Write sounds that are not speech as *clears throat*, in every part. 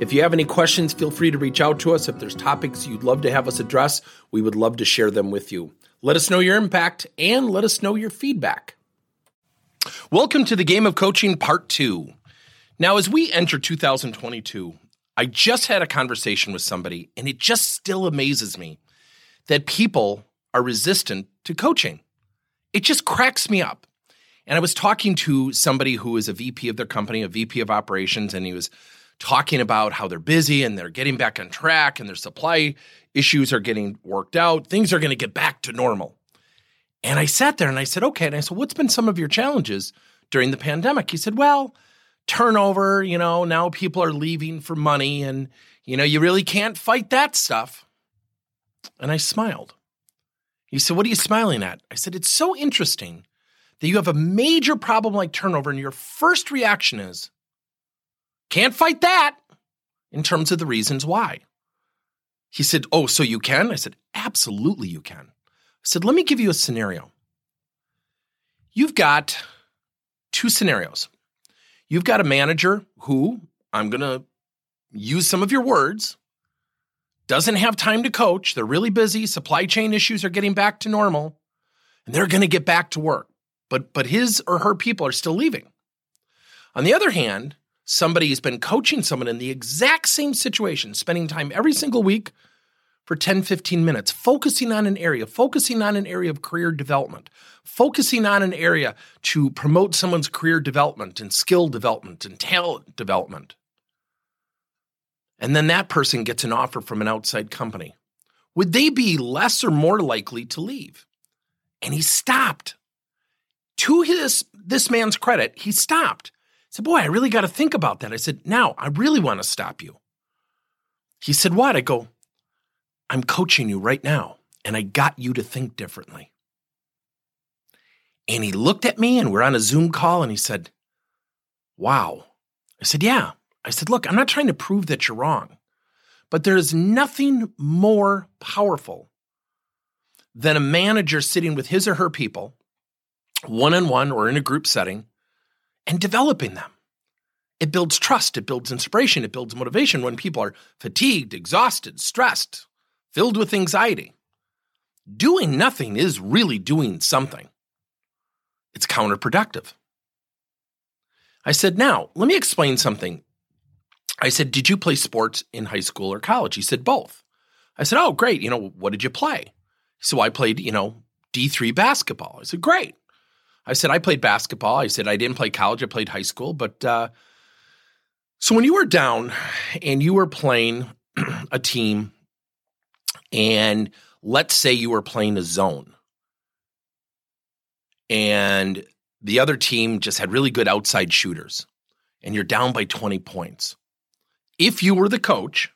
If you have any questions, feel free to reach out to us. If there's topics you'd love to have us address, we would love to share them with you. Let us know your impact and let us know your feedback. Welcome to the Game of Coaching Part 2. Now, as we enter 2022, I just had a conversation with somebody, and it just still amazes me that people are resistant to coaching. It just cracks me up. And I was talking to somebody who is a VP of their company, a VP of operations, and he was talking about how they're busy and they're getting back on track and their supply issues are getting worked out. Things are going to get back to normal. And I sat there and I said, okay. And I said, what's been some of your challenges during the pandemic? He said, well, turnover, you know, now people are leaving for money and, you know, you really can't fight that stuff. And I smiled. He said, what are you smiling at? I said, it's so interesting that you have a major problem like turnover and your first reaction is, can't fight that in terms of the reasons why. He said, Oh, so you can? I said, Absolutely, you can. I said, Let me give you a scenario. You've got two scenarios. You've got a manager who, I'm going to use some of your words, doesn't have time to coach. They're really busy. Supply chain issues are getting back to normal, and they're going to get back to work. But, but his or her people are still leaving. On the other hand, somebody has been coaching someone in the exact same situation, spending time every single week for 10, 15 minutes, focusing on an area, focusing on an area of career development, focusing on an area to promote someone's career development and skill development and talent development. And then that person gets an offer from an outside company. Would they be less or more likely to leave? And he stopped. To his this man's credit, he stopped said, Boy, I really got to think about that. I said, Now, I really want to stop you. He said, What? I go, I'm coaching you right now, and I got you to think differently. And he looked at me, and we're on a Zoom call, and he said, Wow. I said, Yeah. I said, Look, I'm not trying to prove that you're wrong, but there is nothing more powerful than a manager sitting with his or her people, one on one or in a group setting, and developing them. It builds trust, it builds inspiration, it builds motivation when people are fatigued, exhausted, stressed, filled with anxiety. Doing nothing is really doing something. It's counterproductive. I said, Now, let me explain something. I said, Did you play sports in high school or college? He said, Both. I said, Oh, great. You know, what did you play? So I played, you know, D3 basketball. I said, Great. I said, I played basketball. I said, I didn't play college. I played high school. But uh, so when you were down and you were playing *clears throat* a team, and let's say you were playing a zone, and the other team just had really good outside shooters, and you're down by 20 points. If you were the coach,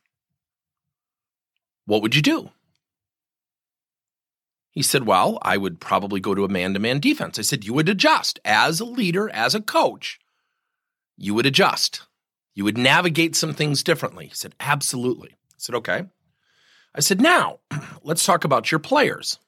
what would you do? He said, Well, I would probably go to a man to man defense. I said, You would adjust. As a leader, as a coach, you would adjust. You would navigate some things differently. He said, Absolutely. I said, Okay. I said, Now, *clears throat* let's talk about your players.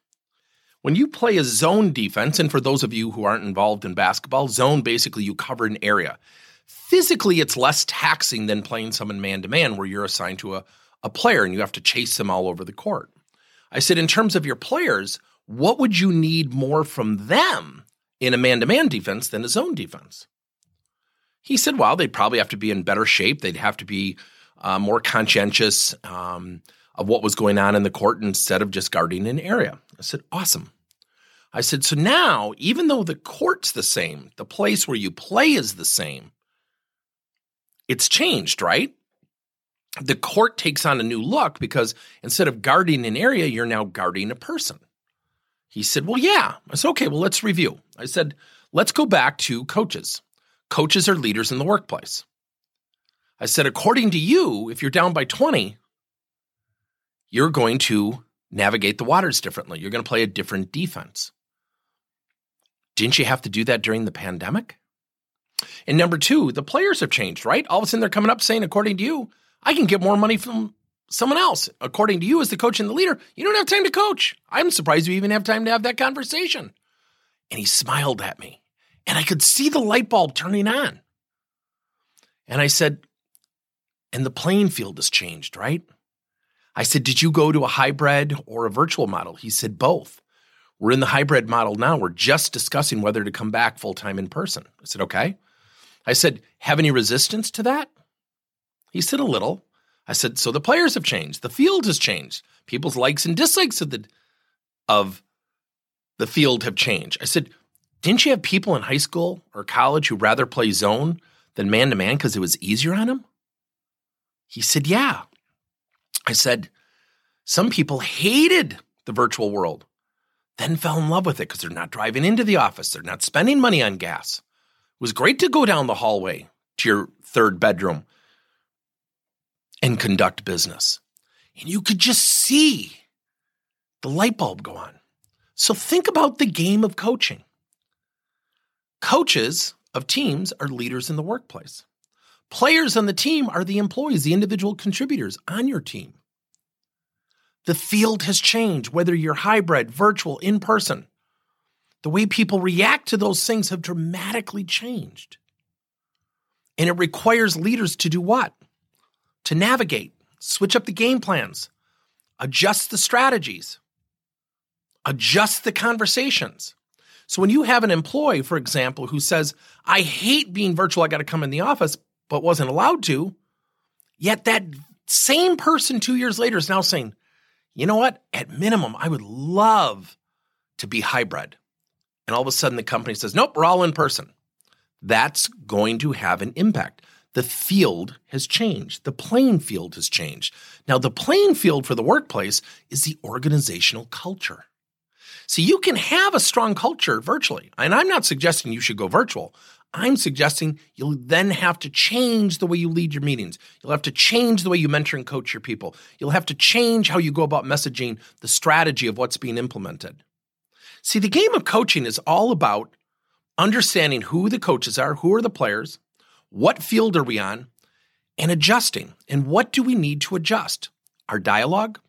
When you play a zone defense, and for those of you who aren't involved in basketball, zone basically you cover an area. Physically, it's less taxing than playing someone man to man, where you're assigned to a, a player and you have to chase them all over the court. I said, in terms of your players, what would you need more from them in a man to man defense than a zone defense? He said, well, they'd probably have to be in better shape. They'd have to be uh, more conscientious um, of what was going on in the court instead of just guarding an area. I said, awesome. I said, so now, even though the court's the same, the place where you play is the same, it's changed, right? The court takes on a new look because instead of guarding an area, you're now guarding a person. He said, Well, yeah. I said, Okay, well, let's review. I said, Let's go back to coaches. Coaches are leaders in the workplace. I said, According to you, if you're down by 20, you're going to navigate the waters differently. You're going to play a different defense. Didn't you have to do that during the pandemic? And number two, the players have changed, right? All of a sudden they're coming up saying, according to you, I can get more money from someone else. According to you, as the coach and the leader, you don't have time to coach. I'm surprised you even have time to have that conversation. And he smiled at me, and I could see the light bulb turning on. And I said, and the playing field has changed, right? I said, Did you go to a hybrid or a virtual model? He said, Both. We're in the hybrid model now. We're just discussing whether to come back full time in person. I said, Okay. I said, Have any resistance to that? He said, A little. I said, So the players have changed. The field has changed. People's likes and dislikes of the, of the field have changed. I said, Didn't you have people in high school or college who rather play zone than man to man because it was easier on them? He said, Yeah. I said, Some people hated the virtual world, then fell in love with it because they're not driving into the office, they're not spending money on gas. It was great to go down the hallway to your third bedroom and conduct business. And you could just see the light bulb go on. So think about the game of coaching. Coaches of teams are leaders in the workplace. Players on the team are the employees, the individual contributors on your team. The field has changed, whether you're hybrid, virtual, in person. The way people react to those things have dramatically changed. And it requires leaders to do what? To navigate, switch up the game plans, adjust the strategies, adjust the conversations. So when you have an employee, for example, who says, I hate being virtual, I got to come in the office, but wasn't allowed to. Yet that same person two years later is now saying, you know what? At minimum, I would love to be hybrid. And all of a sudden, the company says, nope, we're all in person. That's going to have an impact. The field has changed. The playing field has changed. Now, the playing field for the workplace is the organizational culture. See, you can have a strong culture virtually. And I'm not suggesting you should go virtual. I'm suggesting you'll then have to change the way you lead your meetings. You'll have to change the way you mentor and coach your people. You'll have to change how you go about messaging the strategy of what's being implemented. See, the game of coaching is all about understanding who the coaches are, who are the players, what field are we on, and adjusting. And what do we need to adjust? Our dialogue,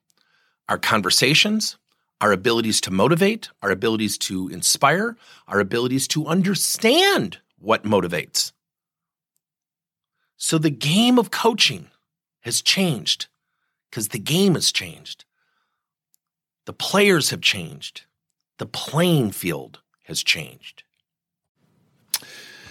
our conversations, our abilities to motivate, our abilities to inspire, our abilities to understand what motivates. So the game of coaching has changed because the game has changed. The players have changed. The playing field has changed.